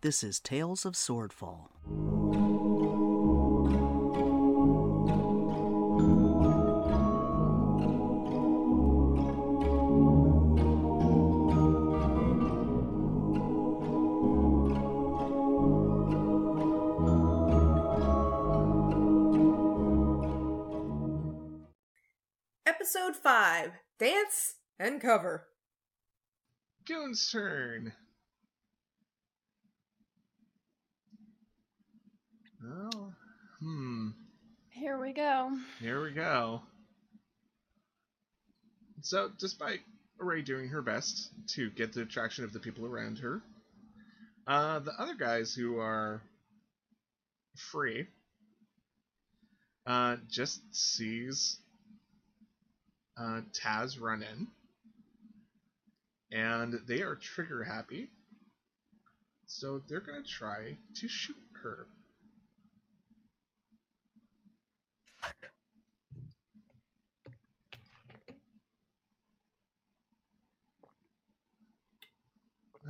This is Tales of Swordfall. Episode 5 Dance and Cover. Goon's turn. Oh, hmm. Here we go. Here we go. So, despite Ray doing her best to get the attraction of the people around her, uh, the other guys who are free uh, just sees uh, Taz run in, and they are trigger happy, so they're gonna try to shoot her.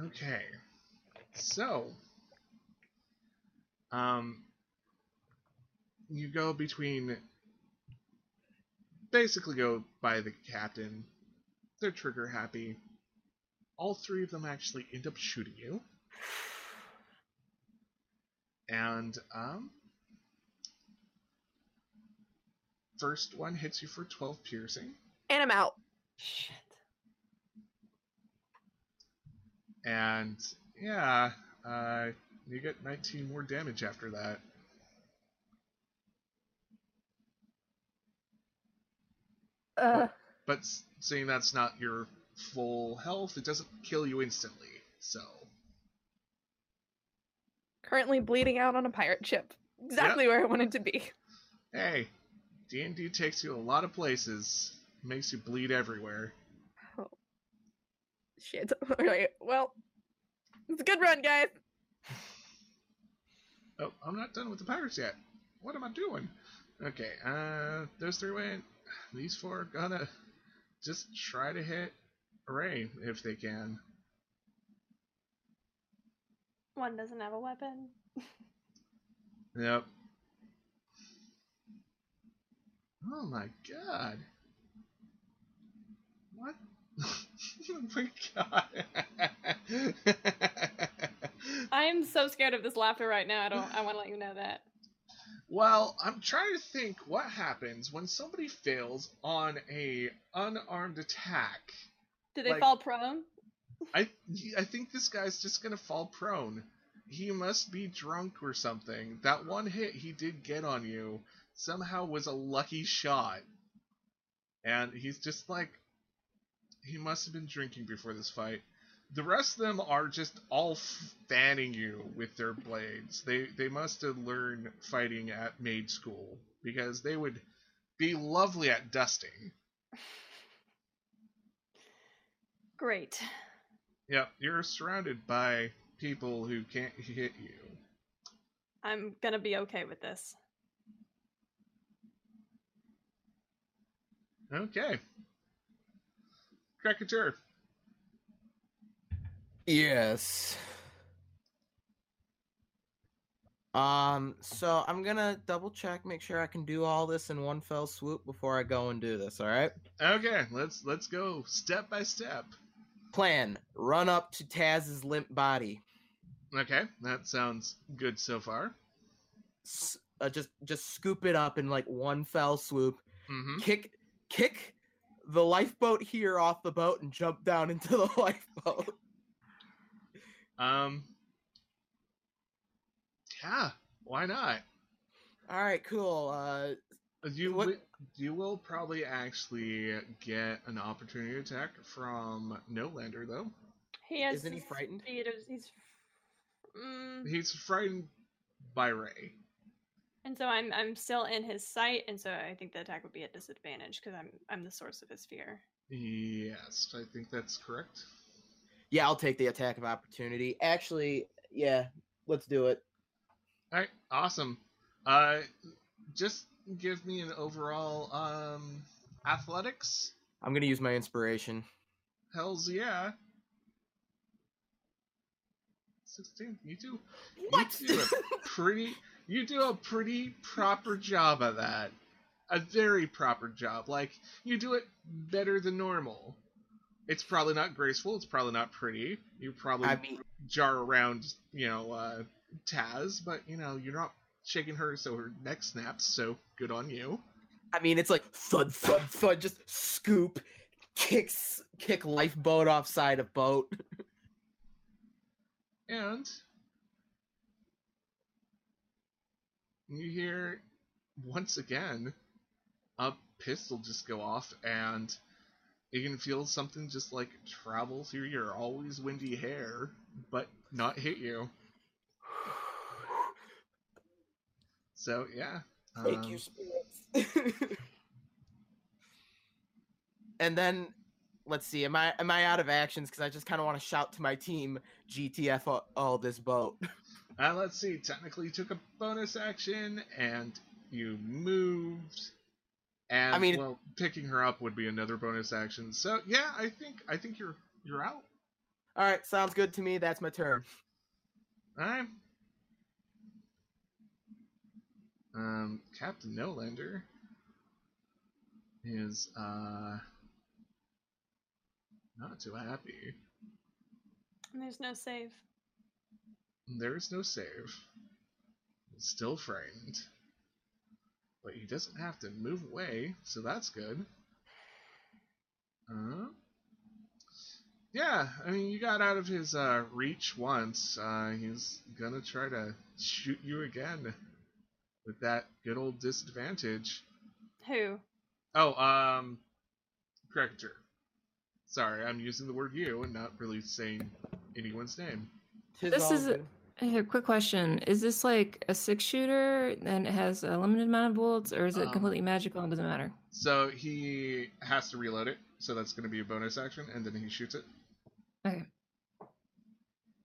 Okay. So, um, you go between, basically go by the captain. They're trigger happy. All three of them actually end up shooting you. And, um, first one hits you for 12 piercing. And I'm out. Shit. And yeah, uh, you get 19 more damage after that. Uh, But s- seeing that's not your full health, it doesn't kill you instantly. So currently bleeding out on a pirate ship. Exactly where I wanted to be. hey, D&D takes you a lot of places, makes you bleed everywhere. Shit. Alright, well, it's a good run, guys. Oh, I'm not done with the pirates yet. What am I doing? Okay, uh, those three went. These four are gonna just try to hit Ray if they can. One doesn't have a weapon. Yep. Oh my god. What? Oh my god. I'm so scared of this laughter right now. I don't. I want to let you know that. well, I'm trying to think what happens when somebody fails on a unarmed attack. Do they Like- fall prone? I I think this guy's just gonna fall prone. He must be drunk or something. That one hit he did get on you somehow was a lucky shot. And he's just like he must have been drinking before this fight. The rest of them are just all fanning you with their blades. They they must have learned fighting at maid school because they would be lovely at dusting. Great. Yep, you're surrounded by people who can't hit you. I'm gonna be okay with this. Okay. Crackature. Yes. Um, so I'm gonna double check, make sure I can do all this in one fell swoop before I go and do this, alright? Okay, let's let's go step by step. Plan run up to Taz's limp body. Okay, that sounds good so far. S- uh, just just scoop it up in like one fell swoop. Mm-hmm. Kick kick the lifeboat here off the boat and jump down into the lifeboat. Um. Yeah, why not? Alright, cool. Uh You What- wi- you will probably actually get an opportunity attack from Nolander though. He has. Isn't he frightened? speed of- he's. Mm, He's frightened by Ray. And so I'm I'm still in his sight, and so I think the attack would be at disadvantage because I'm I'm the source of his fear. Yes, I think that's correct. yeah, I'll take the attack of opportunity. Actually, yeah, let's do it. All right, awesome. Uh, just give me an overall um athletics. I'm gonna use my inspiration. Hell's yeah. 16. You do What? you do a pretty you do a pretty proper job of that. A very proper job. Like you do it better than normal. It's probably not graceful, it's probably not pretty. You probably I mean, jar around, you know, uh Taz, but you know, you're not shaking her so her neck snaps, so good on you. I mean, it's like thud, thud, thud. Just scoop, kicks, kick lifeboat off side of boat. And you hear once again a pistol just go off, and you can feel something just like travel through your always windy hair, but not hit you. So yeah. Take um, your spirits. and then let's see. Am I am I out of actions? Because I just kind of want to shout to my team, GTF all, all this boat. Uh, let's see. Technically, you took a bonus action and you moved. And I mean- well, picking her up would be another bonus action. So yeah, I think I think you're you're out. All right, sounds good to me. That's my turn. All right. Um, Captain Nolander is uh not too happy. And there's no save. There is no save. He's still framed. But he doesn't have to move away, so that's good. Uh, yeah, I mean, you got out of his uh, reach once. Uh, he's gonna try to shoot you again with that good old disadvantage. Who? Oh, um, Cricketer. Sorry, I'm using the word you and not really saying anyone's name. Tis This is a- good. Hey, quick question. Is this like a six shooter and it has a limited amount of bullets, or is it Um, completely magical and doesn't matter? So he has to reload it, so that's going to be a bonus action, and then he shoots it. Okay.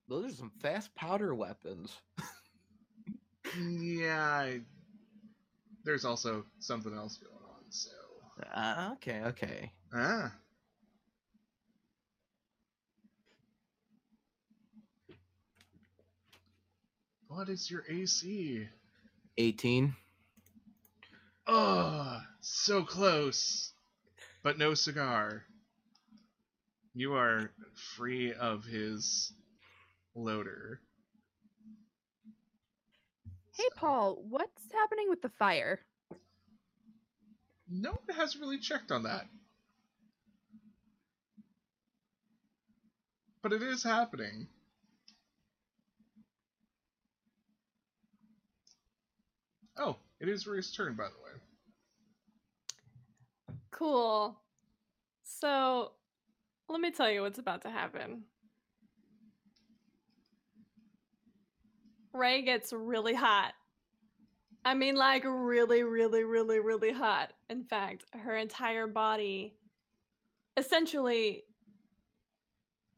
Those are some fast powder weapons. Yeah, I... there's also something else going on. So Uh, okay, okay. ah, what is your AC? 18. Oh, so close, but no cigar. You are free of his loader. Hey, Paul, what's happening with the fire? No one has really checked on that. But it is happening. Oh, it is Ray's turn, by the way. Cool. So, let me tell you what's about to happen. Ray gets really hot. I mean, like, really, really, really, really hot. In fact, her entire body essentially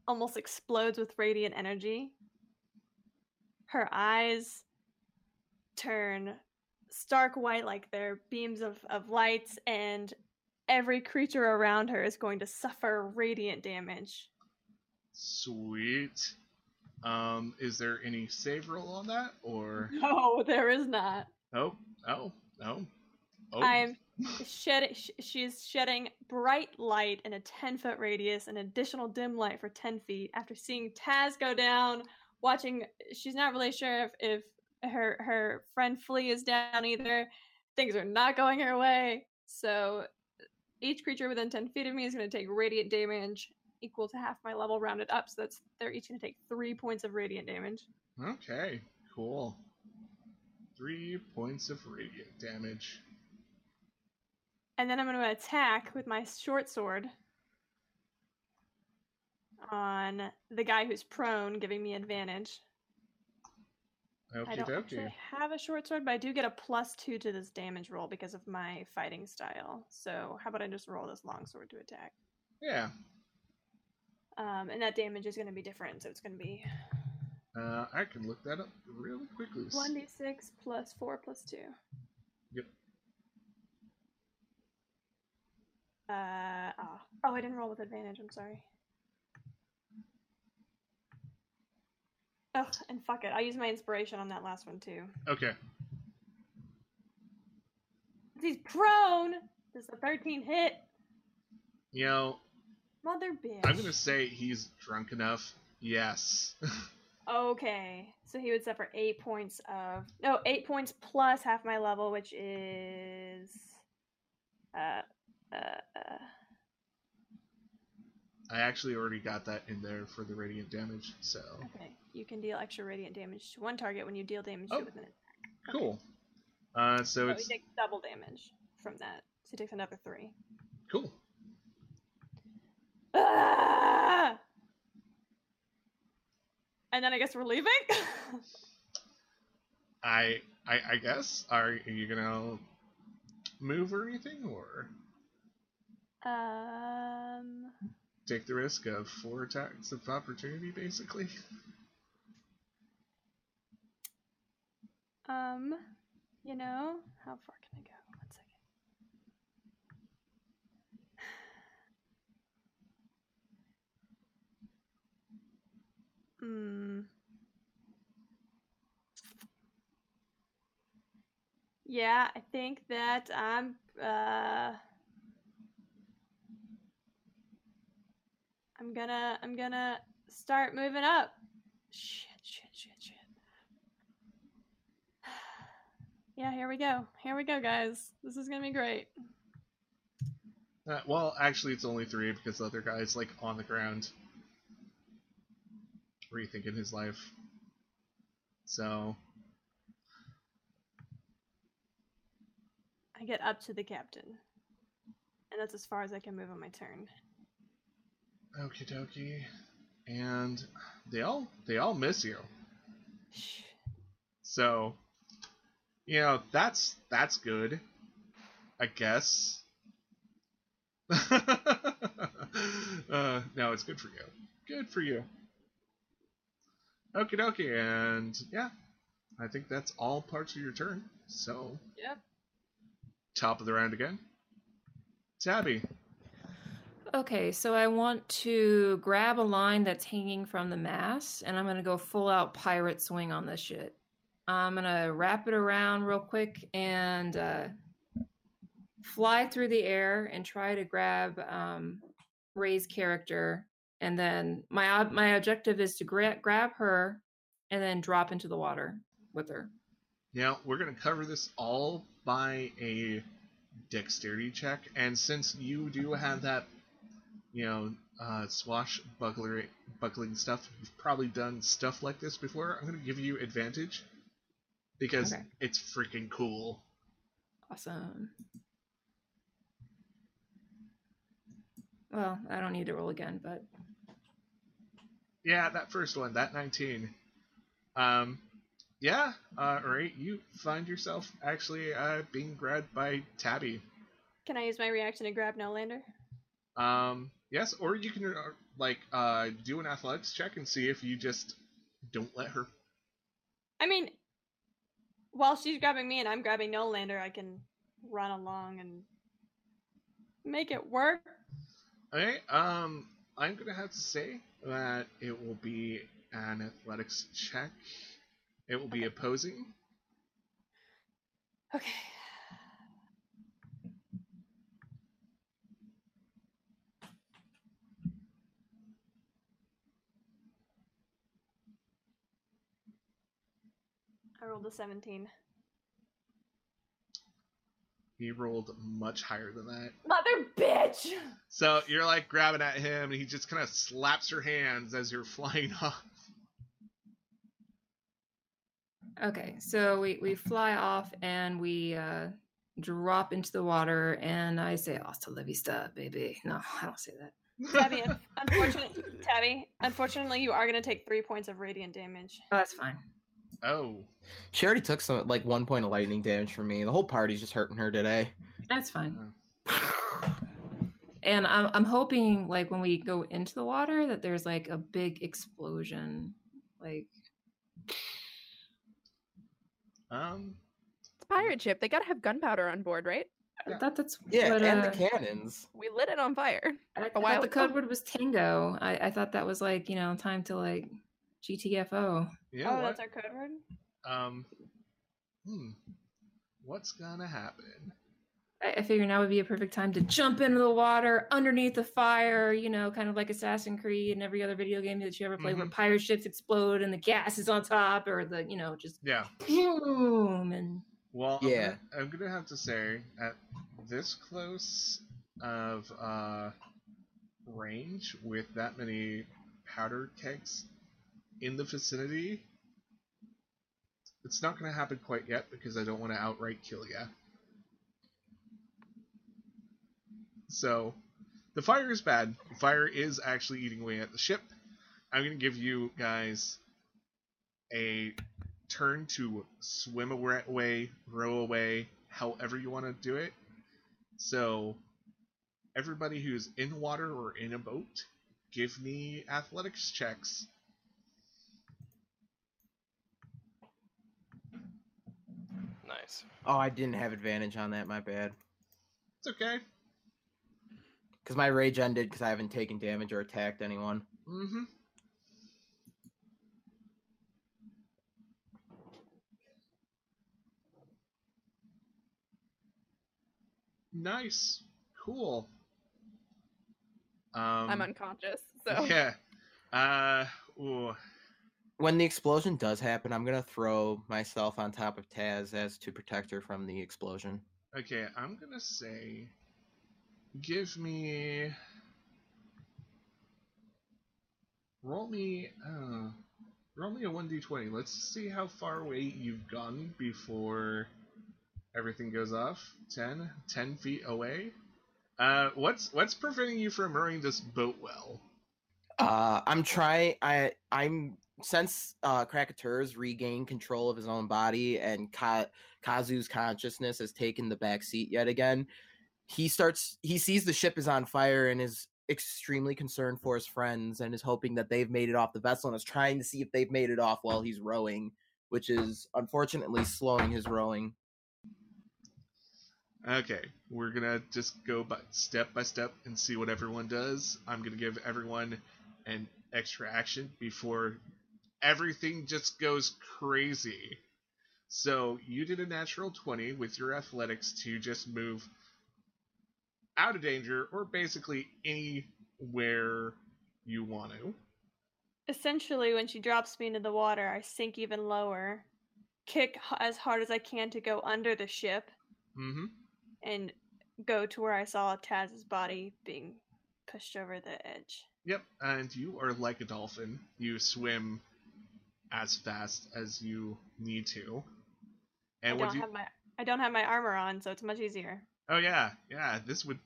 almost explodes with radiant energy. Her eyes turn stark white like they're beams of, of lights, and every creature around her is going to suffer radiant damage. Sweet. Um, is there any save roll on that, or No, there is not. oh, oh, no? Oh, I'm shedding. Sh- she's shedding bright light in a ten foot radius, and additional dim light for ten feet. After seeing Taz go down, watching, she's not really sure if, if her her friend Flea is down either. Things are not going her way. So each creature within ten feet of me is going to take radiant damage equal to half my level, rounded up. So that's they're each going to take three points of radiant damage. Okay, cool. Three points of radiant damage. And then I'm going to attack with my short sword on the guy who's prone, giving me advantage. I don't dokie. actually have a short sword, but I do get a plus two to this damage roll because of my fighting style. So how about I just roll this long sword to attack? Yeah. Um, and that damage is going to be different, so it's going to be Uh, I can look that up really quickly. one d six plus four plus two. Yep. Uh oh. oh, I didn't roll with advantage. I'm sorry. Ugh, and fuck it. I'll use my inspiration on that last one too. Okay. He's prone. Does the 13 hit? You know, Mother bitch. I'm gonna say he's drunk enough. Yes. Okay, so he would suffer eight points of no eight points plus half my level, which is uh I actually already got that in there for the radiant damage, so okay, you can deal extra radiant damage to one target when you deal damage Oh, to it with an cool. Uh, so So he it's takes double damage from that. So he takes another three. cool. Ah! And then I guess we're leaving. I, I, I guess. Are you gonna move or anything, or um. Take the risk of four attacks of opportunity, basically? Um, you know, how far can I go? One second. Hmm. Yeah, I think that I'm uh I'm gonna I'm gonna start moving up. Shit, shit, shit, shit. Yeah, here we go. Here we go, guys. This is gonna be great. Uh, well, actually, it's only three because the other guy's like on the ground, rethinking his life. So I get up to the captain. And that's as far as I can move on my turn. Okie dokie. And they all they all miss you. So you know, that's that's good. I guess. uh, no, it's good for you. Good for you. Okie dokie, and yeah. I think that's all parts of your turn. So Yep. top of the round again. Tabby. Okay, so I want to grab a line that's hanging from the mast, and I'm gonna go full out pirate swing on this shit. I'm gonna wrap it around real quick and uh, fly through the air and try to grab um, Ray's character, and then my my objective is to gra- grab her and then drop into the water with her. Now, we're going to cover this all by a dexterity check, and since you do have that, you know, uh, swashbuckler buckling stuff, you've probably done stuff like this before, I'm going to give you advantage because Okay. it's freaking cool. Awesome. Well, I don't need to roll again, but Yeah, that first one, that 19. Um, yeah, uh, right, you find yourself actually uh, being grabbed by Tabby. Can I use my reaction to grab Nolander? Um, yes, or you can uh, like uh, do an athletics check and see if you just don't let her. I mean, while she's grabbing me and I'm grabbing Nolander, I can run along and make it work. Okay, um, I'm gonna have to say that it will be an athletics check. It will be opposing. Okay. Rolled a 17. He rolled much higher than that. Mother bitch! So you're like grabbing at him, and he just kind of slaps your hands as you're flying off. okay. So we we fly off and we uh, drop into the water, and I say "Hasta la vista, baby." No, I don't say that. Tabby, unfortunately, Tabby, unfortunately, you are going to take three points of radiant damage. Oh, that's fine. Oh, She already took some like one point of lightning damage from me. The whole party's just hurting her today. That's fine. And I'm I'm hoping like when we go into the water that there's like a big explosion, like um, It's a pirate ship. They gotta have gunpowder on board, right? Yeah. that that's Yeah, what, and uh, the cannons. We lit it on fire. I, I a while thought the code word was tango. I, I thought that was like you know time to like GTFO. Yeah, oh, what? that's our code word. Um, hmm. What's gonna happen? I, I figure now would be a perfect time to jump into the water underneath the fire, you know, kind of like Assassin's Creed and every other video game that you ever played where Mhm. pirate ships explode and the gas is on top or the, you know, just Yeah. boom and Well, Yeah. I'm, gonna, I'm gonna have to say at this close of uh, range with that many powder kegs in the vicinity, it's not gonna happen quite yet because I don't want to outright kill ya. So, the fire is bad. The fire is actually eating away at the ship. I'm gonna give you guys a turn to swim away, row away, however you want to do it. So, everybody who's in water or in a boat, give me athletics checks. Nice. Oh, I didn't have advantage on that. My bad. It's okay. Because my rage ended because I haven't taken damage or attacked anyone. Mm-hmm. Nice. Cool. Um, I'm unconscious, so Yeah. Uh. Ooh. When the explosion does happen, I'm gonna throw myself on top of Taz as to protect her from the explosion. Okay, I'm gonna say, give me, roll me, uh, roll me a one d20. Let's see how far away you've gone before everything goes off. 10, 10 feet away. Uh, what's what's preventing you from rowing this boat well? Uh, I'm trying. I I'm since uh regained control of his own body and Ka- Kazu's consciousness has taken the back seat yet again. He starts. He sees the ship is on fire and is extremely concerned for his friends and is hoping that they've made it off the vessel and is trying to see if they've made it off while he's rowing, which is unfortunately slowing his rowing. Okay, we're gonna just go by step by step and see what everyone does. I'm gonna give everyone an extra action before everything just goes crazy. So you did a natural 20 with your athletics to just move out of danger or basically anywhere you want to. Essentially, when she drops me into the water, I sink even lower, kick as hard as I can to go under the ship, Mm-hmm. and go to where I saw Taz's body being pushed over the edge. Yep, and you are like a dolphin. You swim as fast as you need to. And what don't do you? have my I don't have my armor on, so it's much easier. Oh yeah, yeah. This would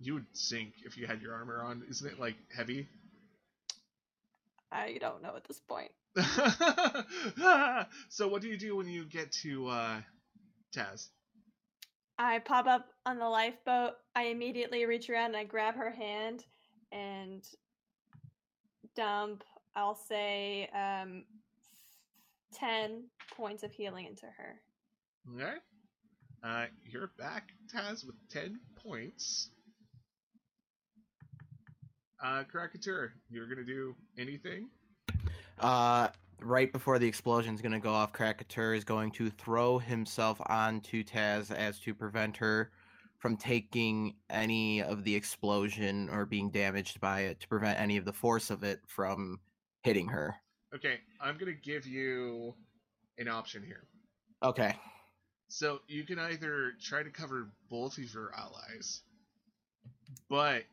you would sink if you had your armor on. Isn't it like heavy? I don't know at this point. so what do you do when you get to uh, Taz? I pop up on the lifeboat. I immediately reach around and I grab her hand and dump, I'll say, um, 10 points of healing into her. Okay. Uh, you're back, Taz, with ten points. Uh, Krakatur, you're gonna do anything? Uh, right before the explosion's gonna go off, Krakatour is going to throw himself onto Taz as to prevent her from taking any of the explosion or being damaged by it, to prevent any of the force of it from hitting her. Okay, I'm gonna give you an option here. Okay. So you can either try to cover both of your allies, but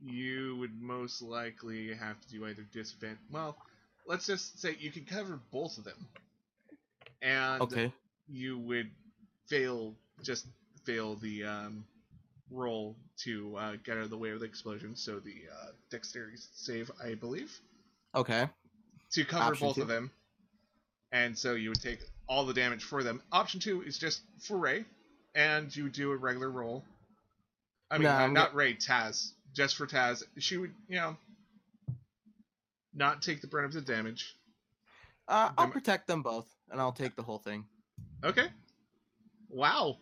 you would most likely have to do either disadvantage. Well, let's just say you can cover both of them, and Okay. you would fail just fail the um, roll to uh, get out of the way of the explosion. So the uh, dexterity save, I believe, Okay. To cover Option both two. of them, and so you would take all the damage for them. Option two is just for Ray, and you would do a regular roll. I mean, No, uh, not Ray, Taz, just for Taz. She would, you know, not take the brunt of the damage. Uh, I'll protect them both, and I'll take the whole thing. Okay. Wow.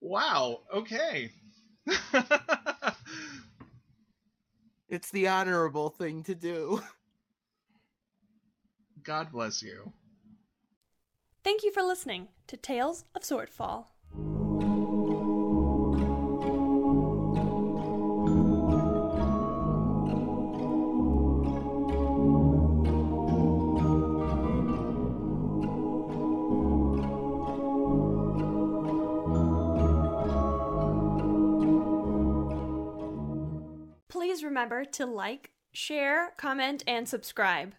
Wow. Okay. It's the honorable thing to do. God bless you. Thank you for listening to Tales of Swordfall. Please remember to like, share, comment, and subscribe.